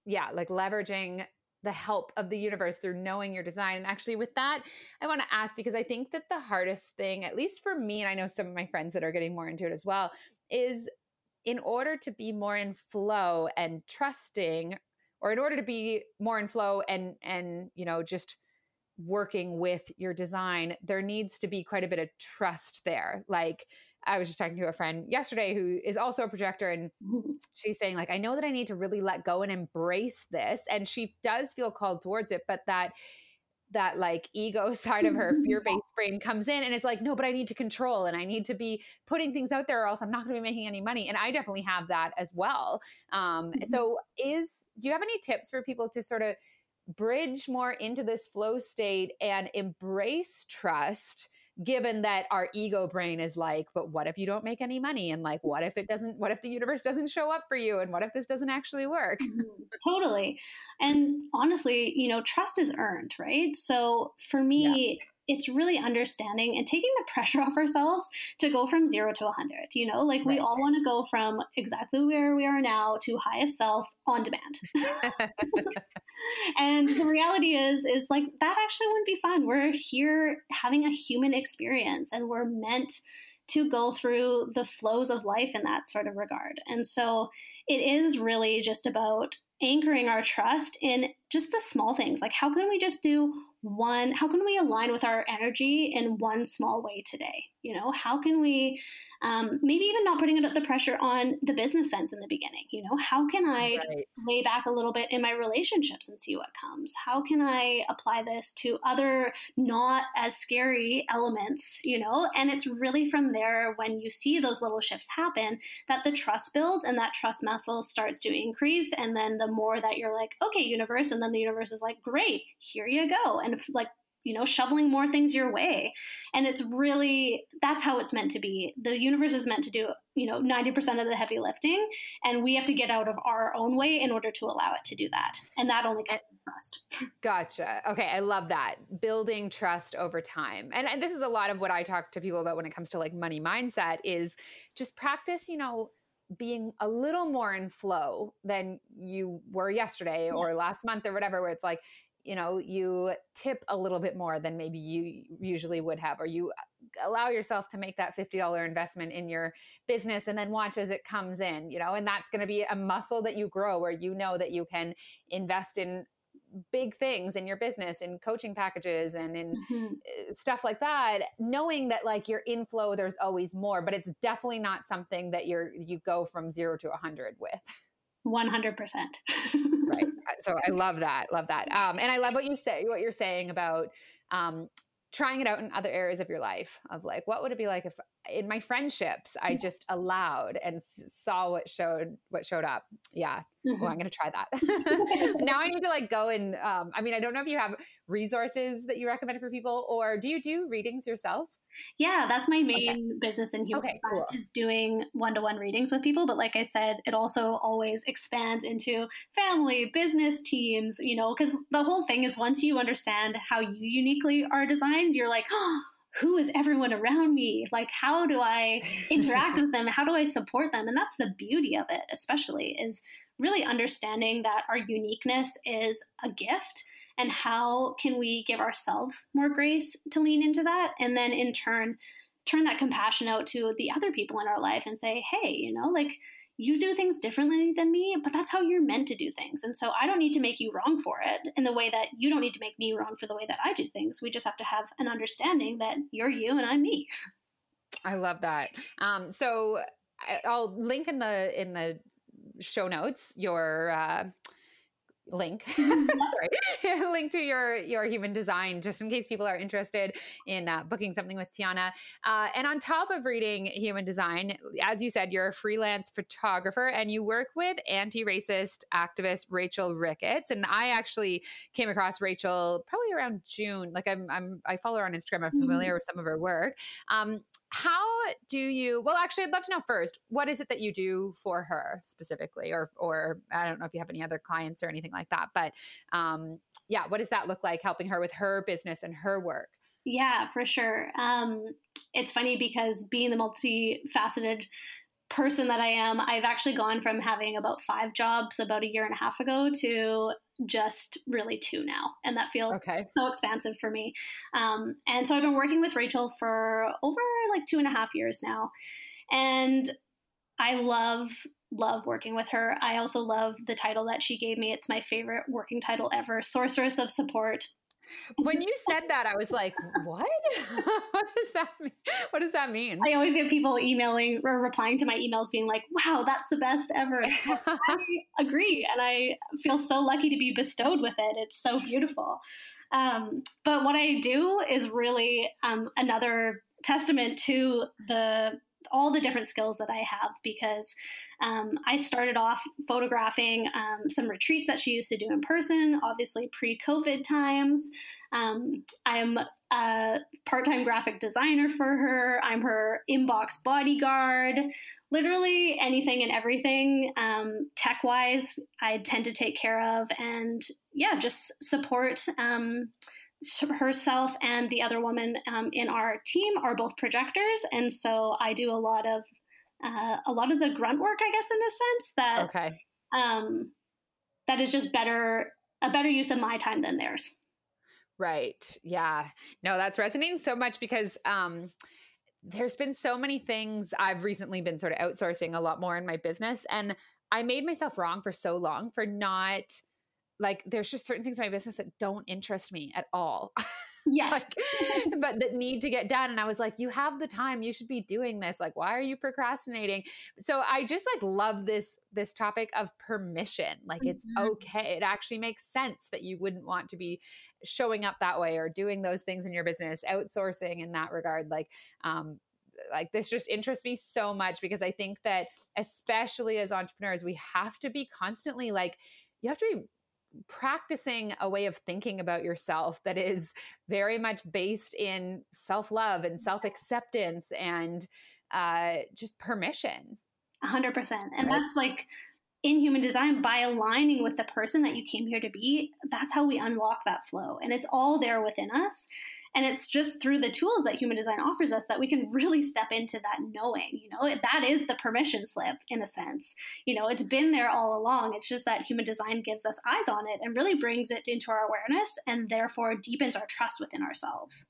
Yeah, like leveraging the help of the universe through knowing your design. And actually, with that, I want to ask because I think that the hardest thing, at least for me, and I know some of my friends that are getting more into it as well, is in order to be more in flow and trusting, or in order to be more in flow and and you know just working with your design, there needs to be quite a bit of trust there. Like I was just talking to a friend yesterday who is also a projector and she's saying like I know that I need to really let go and embrace this and she does feel called towards it but that that like ego side of her fear-based brain comes in and it's like no but I need to control and I need to be putting things out there or else I'm not going to be making any money and I definitely have that as well um mm-hmm. so is do you have any tips for people to sort of bridge more into this flow state and embrace trust given that our ego brain is like, but what if you don't make any money? And like, what if it doesn't, what if the universe doesn't show up for you? And what if this doesn't actually work? Mm-hmm. Totally. And honestly, you know, trust is earned, right? So for me, yeah it's really understanding and taking the pressure off ourselves to go from zero to 100. You know, like right. we all want to go from exactly where we are now to highest self on demand. and the reality is, is like that actually wouldn't be fun. We're here having a human experience and we're meant to go through the flows of life in that sort of regard. And so it is really just about anchoring our trust in just the small things. Like, how can we just do one how can we align with our energy in one small way today? You know how can we um, maybe even not putting the pressure on the business sense in the beginning you know? How can i right. lay back a little bit in my relationships and see what comes? How can i apply this to other not as scary elements you know? And it's really from there when you see those little shifts happen that the trust builds and that trust muscle starts to increase. And then the more that you're like okay universe and then the universe is like great here you go. And like you know, shoveling more things your way. And it's really, that's how it's meant to be. The universe is meant to do, you know, 90% of the heavy lifting. And we have to get out of our own way in order to allow it to do that. And that only comes from trust. Gotcha. Okay. I love that. Building trust over time. And, and this is a lot of what I talk to people about when it comes to like money mindset is just practice, you know, being a little more in flow than you were yesterday or last month or whatever, where it's like, you know you tip a little bit more than maybe you usually would have or you uh, allow yourself to make that $50 investment in your business and then watch as it comes in you know and that's going to be a muscle that you grow where you know that you can invest in big things in your business in coaching packages and in mm-hmm. Uh, stuff like that knowing that like your inflow there's always more but it's definitely not something that you're you go from 0 to 100 with 100% right. So i love that love that. Um, and i love what you say what you're saying about um, trying it out in other areas of your life of like what would it be like if in my friendships i just allowed and saw what showed what showed up. Yeah. Mm-hmm. well i'm gonna try that. Now i need to like go and um, i mean i don't know if you have resources that you recommend for people or do you do readings yourself Yeah, that's my main okay. business in human okay, cool. is doing one-to-one readings with people. But like I said, it also always expands into family, business teams. You know, because the whole thing is once you understand how you uniquely are designed, you're like, oh, who is everyone around me? Like, how do I interact with them? How do I support them? And that's the beauty of it, especially, is really understanding that our uniqueness is a gift and how can we give ourselves more grace to lean into that and then in turn turn that compassion out to the other people in our life and say hey you know like you do things differently than me but that's how you're meant to do things. And so i don't need to make you wrong for it in the way that you don't need to make me wrong for the way that i do things. We just have to have an understanding that you're you and i'm me. I love that. Um, so i'll link in the in the show notes your uh, link. Sorry. Link to your your human design just in case people are interested in uh, booking something with Tianna. Uh, and on top of reading human design as you said you're a freelance photographer and you work with anti-racist activist rachel ricketts. And i actually came across rachel probably around june. Like i'm, I'm i follow her on instagram. I'm familiar mm-hmm. with some of her work. Um, how do you well actually i'd love to know first what is it that you do for her specifically? Or or i don't know if you have any other clients or anything like that but um yeah what does that look like helping her with her business and her work? Yeah for sure. Um it's funny because being the multifaceted person that I am, I've actually gone from having about five jobs about a year and a half ago to just really two now. And that feels okay. so expansive for me. Um, and so I've been working with Rachel for over like two and a half years now. And I love, love working with her. I also love the title that she gave me. It's my favorite working title ever Sorceress of Support when you said that, I was like, "What? what does that mean? What does that mean?" I always get people emailing or replying to my emails, being like, "Wow, that's the best ever." I agree, and I feel so lucky to be bestowed with it. It's so beautiful. Um, but what I do is really um, another testament to the all the different skills that I have because um, I started off photographing um, some retreats that she used to do in person, obviously pre COVID times. Um, I'm a part time graphic designer for her, I'm her inbox bodyguard. Literally anything and everything um, tech wise, I tend to take care of and, yeah, just support um, herself and the other woman um, in our team are both projectors, and so I do a lot of uh, a lot of the grunt work, I guess, in a sense that okay. um, that is just better a better use of my time than theirs. Right. Yeah. No, that's resonating so much because um, there's been so many things I've recently been sort of outsourcing a lot more in my business, and I made myself wrong for so long for not like there's just certain things in my business that don't interest me at all. Yes. like, but that need to get done. And I was like, you have the time. You should be doing this. Like, why are you procrastinating? So I just like love this this topic of permission. Like mm-hmm. it's okay. It actually makes sense that you wouldn't want to be showing up that way or doing those things in your business, outsourcing in that regard. Like um like this just interests me so much because I think that especially as entrepreneurs, we have to be constantly like you have to be practicing a way of thinking about yourself that is very much based in self love and self acceptance and uh, just permission. 100%. And right? that's like in human design by aligning with the person that you came here to be. That's how we unlock that flow. And it's all there within us. And it's just through the tools that human design offers us that we can really step into that knowing. You know, that is the permission slip in a sense. You know, it's been there all along. It's just that human design gives us eyes on it and really brings it into our awareness and therefore deepens our trust within ourselves.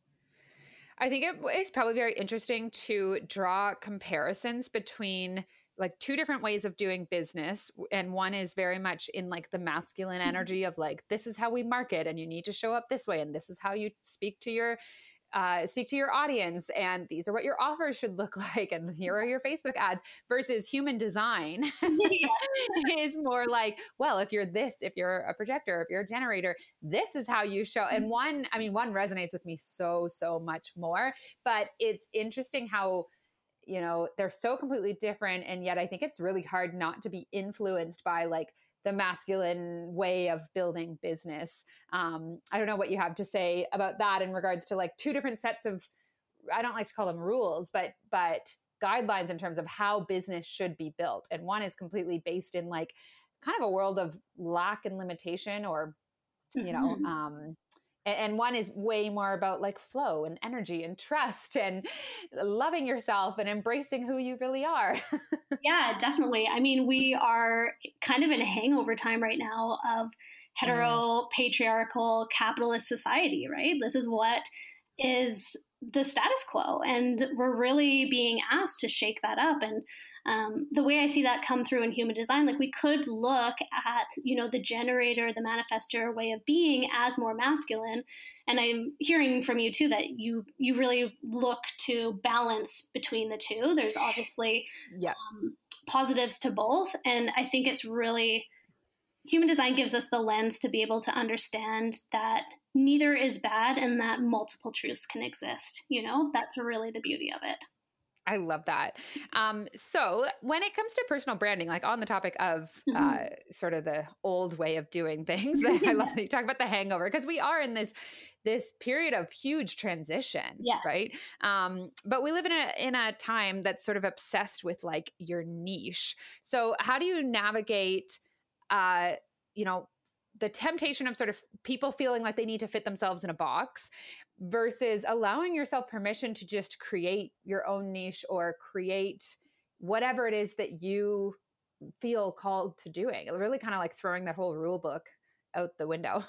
I think it is probably very interesting to draw comparisons between like two different ways of doing business and one is very much in like the masculine mm-hmm. energy of like this is how we market and you need to show up this way and this is how you speak to your uh, speak to your audience and these are what your offers should look like and here are your facebook ads versus human design is more like well if you're this if you're a projector if you're a generator this is how you show and mm-hmm. one i mean one resonates with me so so much more but it's interesting how you know they're so completely different and yet i think it's really hard not to be influenced by like the masculine way of building business um, i don't know what you have to say about that in regards to like two different sets of I don't like to call them rules, but but guidelines in terms of how business should be built. And one is completely based in like kind of a world of lack and limitation or you know mm-hmm. um and one is way more about like flow and energy and trust and loving yourself and embracing who you really are. yeah, definitely. I mean, we are kind of in a hangover time right now of hetero patriarchal capitalist society, right? This is what is the status quo and we're really being asked to shake that up. And um, the way i see that come through in human design like we could look at you know the generator the manifestor way of being as more masculine. And i'm hearing from you too that you you really look to balance between the two. There's obviously yeah. um, positives to both. And i think it's really human design gives us the lens to be able to understand that neither is bad and that multiple truths can exist. You know, that's really the beauty of it. I love that. Um, so, when it comes to personal branding, like on the topic of mm-hmm. uh, sort of the old way of doing things, I love that you talk about the hangover because we are in this this period of huge transition, yes. right? Um, but we live in a in a time that's sort of obsessed with like your niche. So, how do you navigate? Uh, you know the temptation of sort of people feeling like they need to fit themselves in a box versus allowing yourself permission to just create your own niche or create whatever it is that you feel called to doing. Really kind of like throwing that whole rule book out the window.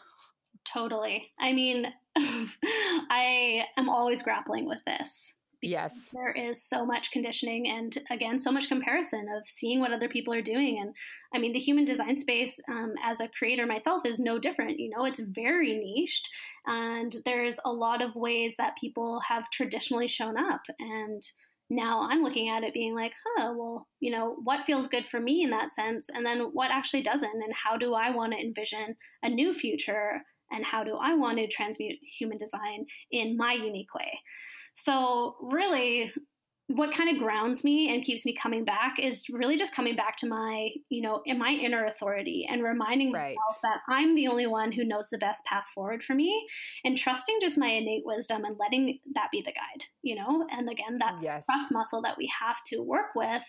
Totally. I mean, I am always grappling with this yes. There is so much conditioning and again so much comparison of seeing what other people are doing and i mean the human design space um, as a creator myself is no different you know it's very niched and there's a lot of ways that people have traditionally shown up and now i'm looking at it being like huh well you know what feels good for me in that sense and then what actually doesn't and how do i want to envision a new future and how do i want to transmute human design in my unique way so, really, what kind of grounds me and keeps me coming back is really just coming back to my, you know, in my inner authority and reminding right. myself that I'm the only one who knows the best path forward for me and trusting just my innate wisdom and letting that be the guide, you know? And again, that's yes. trust muscle that we have to work with.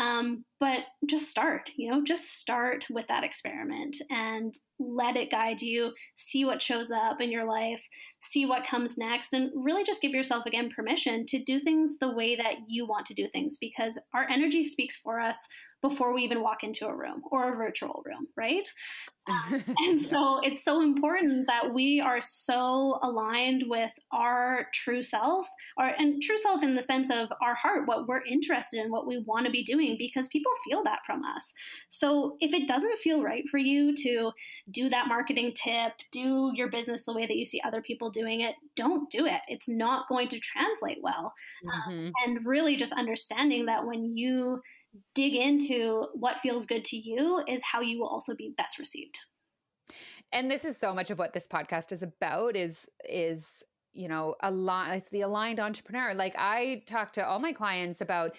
Um, but just start, you know, just start with that experiment and let it guide you, see what shows up in your life, see what comes next, and really just give yourself again permission to do things the way that you want to do things because our energy speaks for us before we even walk into a room or a virtual room, right? Um, and so it's so important that we are so aligned with our true self, or and true self in the sense of our heart, what we're interested in, what we want to be doing, because people feel that from us. So if it doesn't feel right for you to do that marketing tip, do your business the way that you see other people doing it, don't do it. It's not going to translate well. Um, mm-hmm. Um, and really just understanding that when you dig into what feels good to you is how you will also be best received. And this is so much of what this podcast is about is is you know a lot it's the aligned entrepreneur. Like i talk to all my clients about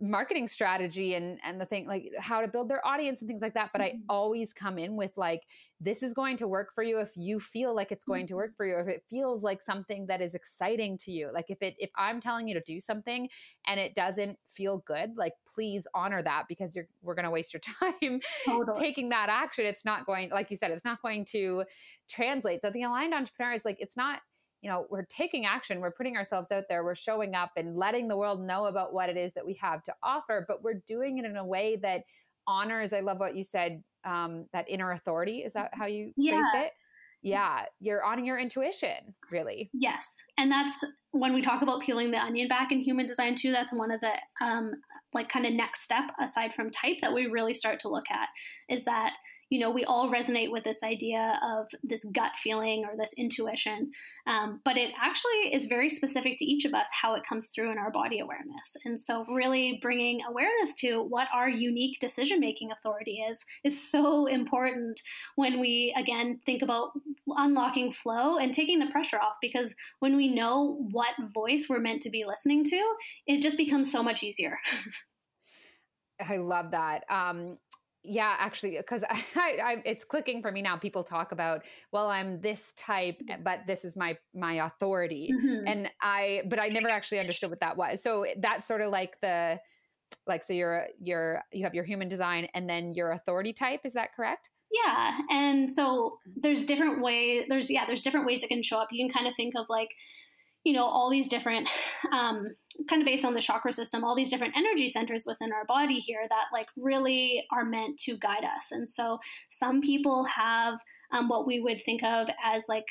marketing strategy and and the thing like how to build their audience and things like that but mm-hmm. i always come in with like this is going to work for you if you feel like it's going to work mm-hmm. for you if it feels like something that is exciting to you like if it if i'm telling you to do something and it doesn't feel good like please honor that because you're we're going to waste your time totally. taking that action it's not going like you said it's not going to translate so the aligned entrepreneur is like it's not you know we're taking action we're putting ourselves out there we're showing up and letting the world know about what it is that we have to offer but we're doing it in a way that honors i love what you said um, that inner authority is that how you yeah. phrased it yeah you're honoring your intuition really yes and that's when we talk about peeling the onion back in human design too that's one of the um, like kind of next step aside from type that we really start to look at is that you know, we all resonate with this idea of this gut feeling or this intuition, um, but it actually is very specific to each of us how it comes through in our body awareness. And so, really bringing awareness to what our unique decision making authority is is so important when we again think about unlocking flow and taking the pressure off. Because when we know what voice we're meant to be listening to, it just becomes so much easier. I love that. Um, yeah, actually, because I, I, it's clicking for me now. People talk about, well, I'm this type, but this is my my authority, mm-hmm. and I, but I never actually understood what that was. So that's sort of like the, like, so you're you're you have your human design, and then your authority type. Is that correct? Yeah, and so there's different way. There's yeah, there's different ways it can show up. You can kind of think of like you know all these different um, kind of based on the chakra system all these different energy centers within our body here that like really are meant to guide us. And so some people have um, what we would think of as like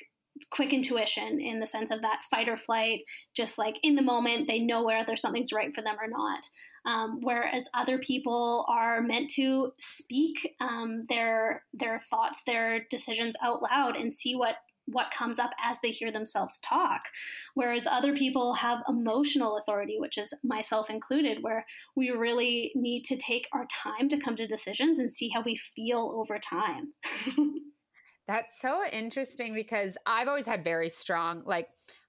quick intuition in the sense of that fight or flight just like in the moment they know whether something's right for them or not. Um, whereas other people are meant to speak um, their their thoughts their decisions out loud and see what what comes up as they hear themselves talk. Whereas other people have emotional authority, which is myself included, where we really need to take our time to come to decisions and see how we feel over time. That's so interesting because I've always had very strong, like,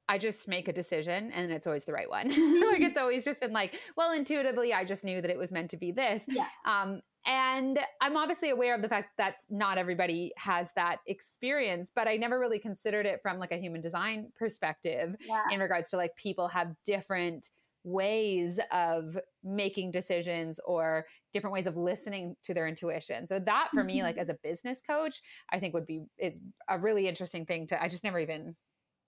I just make a decision and it's always the right one. like it's always just been like, well, intuitively, I just knew that it was meant to be this. Yes. Um, and I'm obviously aware of the fact that not everybody has that experience, but I never really considered it from like a human design perspective yeah. in regards to like people have different ways of making decisions or different ways of listening to their intuition. So that for me like mm-hmm. as a business coach, I think would be is a really interesting thing to I just never even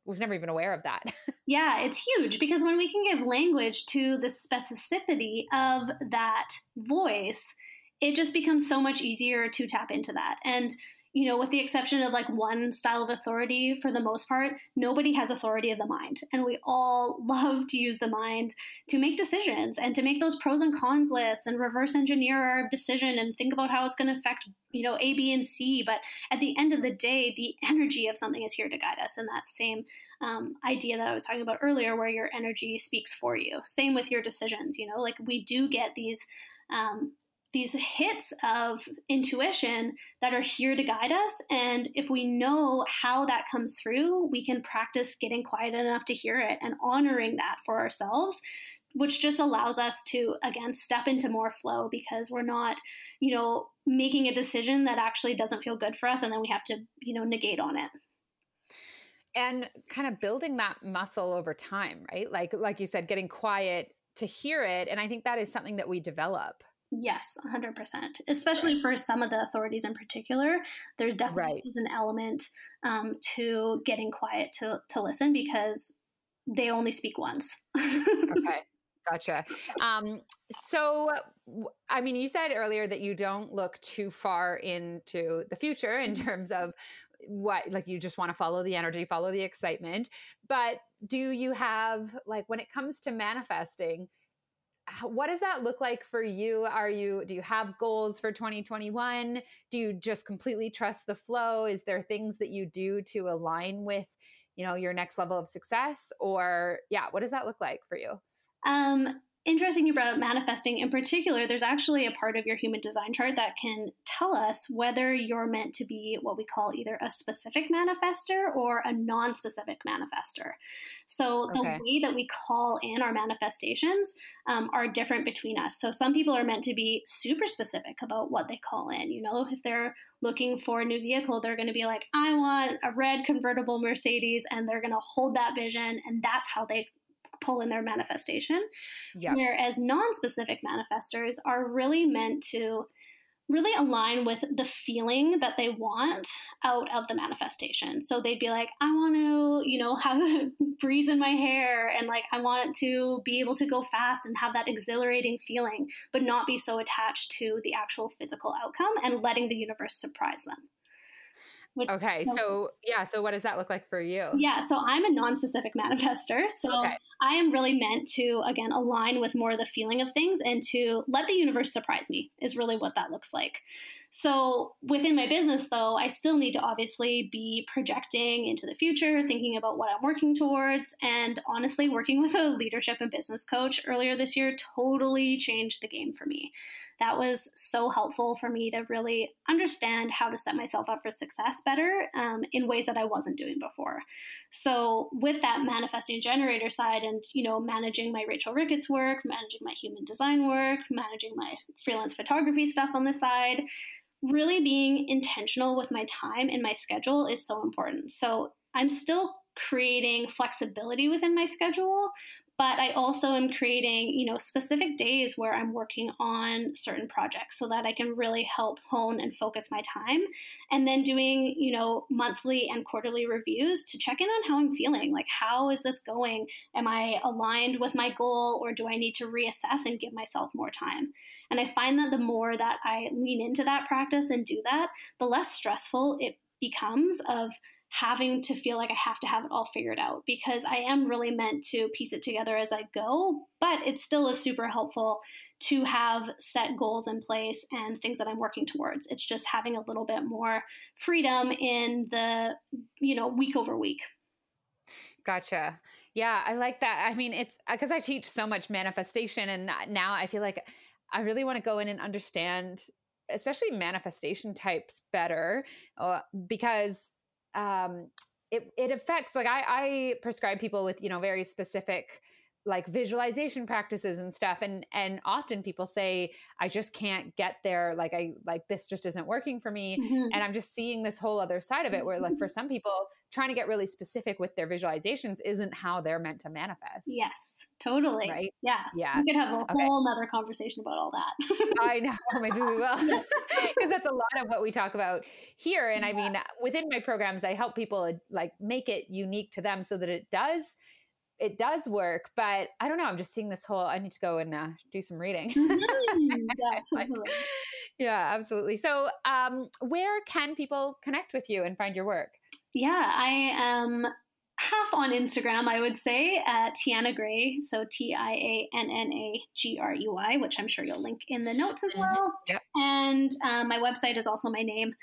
was never even aware of that. yeah, it's huge because when we can give language to the specificity of that voice, it just becomes so much easier to tap into that. And you know, with the exception of like one style of authority, for the most part, nobody has authority of the mind. And we all love to use the mind to make decisions and to make those pros and cons lists and reverse engineer our decision and think about how it's going to affect, you know, A, B, and C. But at the end of the day, the energy of something is here to guide us. And that same um, idea that I was talking about earlier, where your energy speaks for you. Same with your decisions, you know, like we do get these. Um, these hits of intuition that are here to guide us. And if we know how that comes through, we can practice getting quiet enough to hear it and honoring that for ourselves which just allows us to again step into more flow because we're not you know making a decision that actually doesn't feel good for us and then we have to you know negate on it. And kind of building that muscle over time right? Like like you said getting quiet to hear it. And i think that is something that we develop Yes, 100%. Especially right. for some of the authorities in particular, there definitely right. is an element um, to getting quiet to, to listen because they only speak once. okay. Gotcha. Um, so, I mean, you said earlier that you don't look too far into the future in terms of what, like, you just want to follow the energy, follow the excitement. But do you have, like, when it comes to manifesting, what does that look like for you? Are you do you have goals for 2021 do you just completely trust the flow? Is there things that you do to align with you know your next level of success? Or yeah what does that look like for you? Um interesting you brought up manifesting. In particular, there's actually a part of your human design chart that can tell us whether you're meant to be what we call either a specific manifestor or a non specific manifestor. So, the way that we call in our manifestations um, are different between us. So, some people are meant to be super specific about what they call in. You know, if they're looking for a new vehicle, they're going to be like, I want a red convertible Mercedes, and they're going to hold that vision, and that's how they pull in their manifestation. Yeah. Whereas non specific manifestors are really meant to really align with the feeling that they want out of the manifestation. So they'd be like, I want to, you know, have a breeze in my hair and like I want to be able to go fast and have that exhilarating feeling, but not be so attached to the actual physical outcome and letting the universe surprise them. Which, okay, so, so, yeah, so what does that look like for you? Yeah, so I'm a non-specific manifestor. So okay. I am really meant to again align with more of the feeling of things and to let the universe surprise me is really what that looks like. So within my business though, I still need to obviously be projecting into the future, thinking about what I'm working towards, and honestly working with a leadership and business coach earlier this year totally changed the game for me. That was so helpful for me to really understand how to set myself up for success better um, in ways that I wasn't doing before. So with that manifesting generator side and, you know, managing my Rachel Ricketts work, managing my human design work, managing my freelance photography stuff on the side, really being intentional with my time and my schedule is so important. So I'm still creating flexibility within my schedule, but I also am creating, you know, specific days where I'm working on certain projects so that I can really help hone and focus my time. And then doing, you know, monthly and quarterly reviews to check in on how I'm feeling. Like, how is this going? Am I aligned with my goal or do I need to reassess and give myself more time? And I find that the more that I lean into that practice and do that, the less stressful it becomes of having to feel like I have to have it all figured out because I am really meant to piece it together as I go, but it still is super helpful to have set goals in place and things that I'm working towards. It's just having a little bit more freedom in the, you know, week over week. Gotcha. Yeah, I like that. I mean, it's because I teach so much manifestation, and now I feel like I really want to go in and understand, especially manifestation types better, uh, because um, it, it affects like I, I prescribe people with you know very specific like visualization practices and stuff and and often people say i just can't get there like i like this just isn't working for me mm-hmm. and i'm just seeing this whole other side of it where like for some people trying to get really specific with their visualizations isn't how they're meant to manifest. Yes totally. Right? Yeah. Yeah. We could have a okay. whole nother conversation about all that. I know. Maybe we will. Because that's a lot of what we talk about here and yeah. i mean within my programs i help people like make it unique to them so that it does it does work, but I don't know. I'm just seeing this whole. I need to go and uh, do some reading. Mm-hmm. yeah, totally. yeah, absolutely. So, um, where can people connect with you and find your work? Yeah, I am half on Instagram, I would say, at Tianna Grey. So T I A N N A G R E Y, which I'm sure you'll link in the notes as mm-hmm. well. Yep. And um, my website is also my name.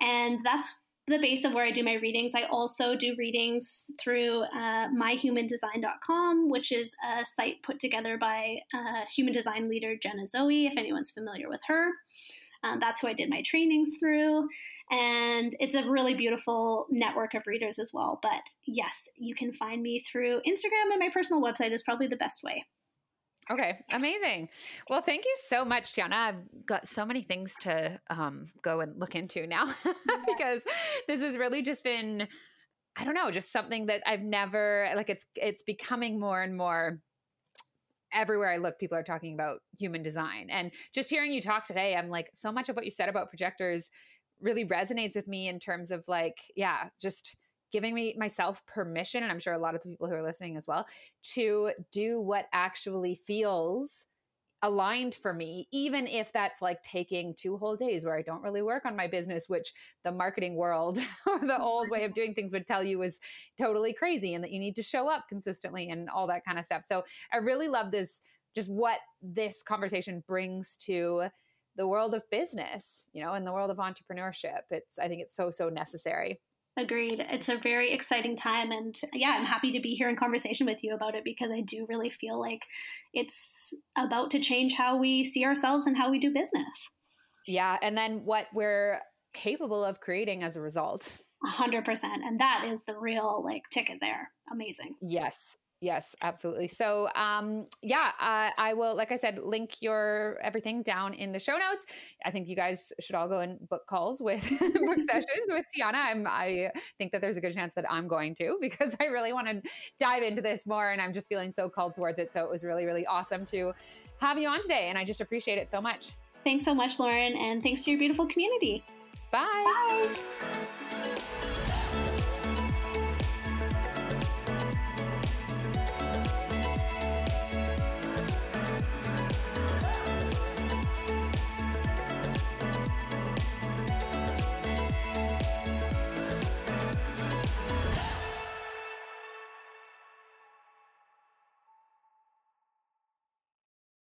And that's the base of where I do my readings. I also do readings through uh, myhumandesign.com, which is a site put together by uh, human design leader Jenna Zoe, if anyone's familiar with her. Um, that's who I did my trainings through. And it's a really beautiful network of readers as well. But yes, you can find me through Instagram, and my personal website is probably the best way. Okay, amazing. Well, thank you so much, Tianna. I've got so many things to um, go and look into now because this has really just been, I don't know, just something that I've never like. It's it's becoming more and more. Everywhere I look, people are talking about human design, and just hearing you talk today, I'm like, so much of what you said about projectors really resonates with me in terms of like, yeah, just giving me myself permission and i'm sure a lot of the people who are listening as well to do what actually feels aligned for me even if that's like taking two whole days where i don't really work on my business which the marketing world or the old way of doing things would tell you is totally crazy and that you need to show up consistently and all that kind of stuff. So i really love this just what this conversation brings to the world of business you know in the world of entrepreneurship. It's i think it's so so necessary Agreed. It's a very exciting time. And yeah, I'm happy to be here in conversation with you about it because I do really feel like it's about to change how we see ourselves and how we do business. Yeah. And then what we're capable of creating as a result. A hundred percent. And that is the real like ticket there. Amazing. Yes. Yes, absolutely. So, um, yeah, uh, I will, like I said, link your everything down in the show notes. I think you guys should all go and book calls with book sessions with Tianna. I'm, I think that there's a good chance that I'm going to because I really want to dive into this more, and I'm just feeling so called towards it. So it was really, really awesome to have you on today, and I just appreciate it so much. Thanks so much, Lauren, and thanks to your beautiful community. Bye. Bye.